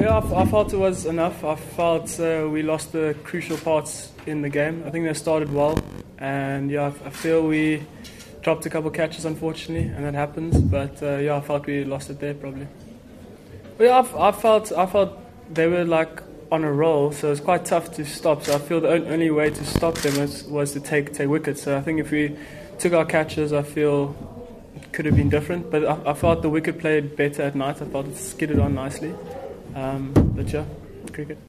Yeah, I, I felt it was enough. I felt uh, we lost the crucial parts in the game. I think they started well, and yeah, I, feel we dropped a couple catches unfortunately, and that happens. But uh, yeah, I felt we lost it there probably. But yeah, I, I felt I felt they were like on a roll, so it's quite tough to stop. So I feel the only way to stop them was, was to take take wickets. So I think if we took our catches, I feel could have been different. But I, I felt the wicket played better at night. I felt it skidded on nicely. Um, but yeah, cricket.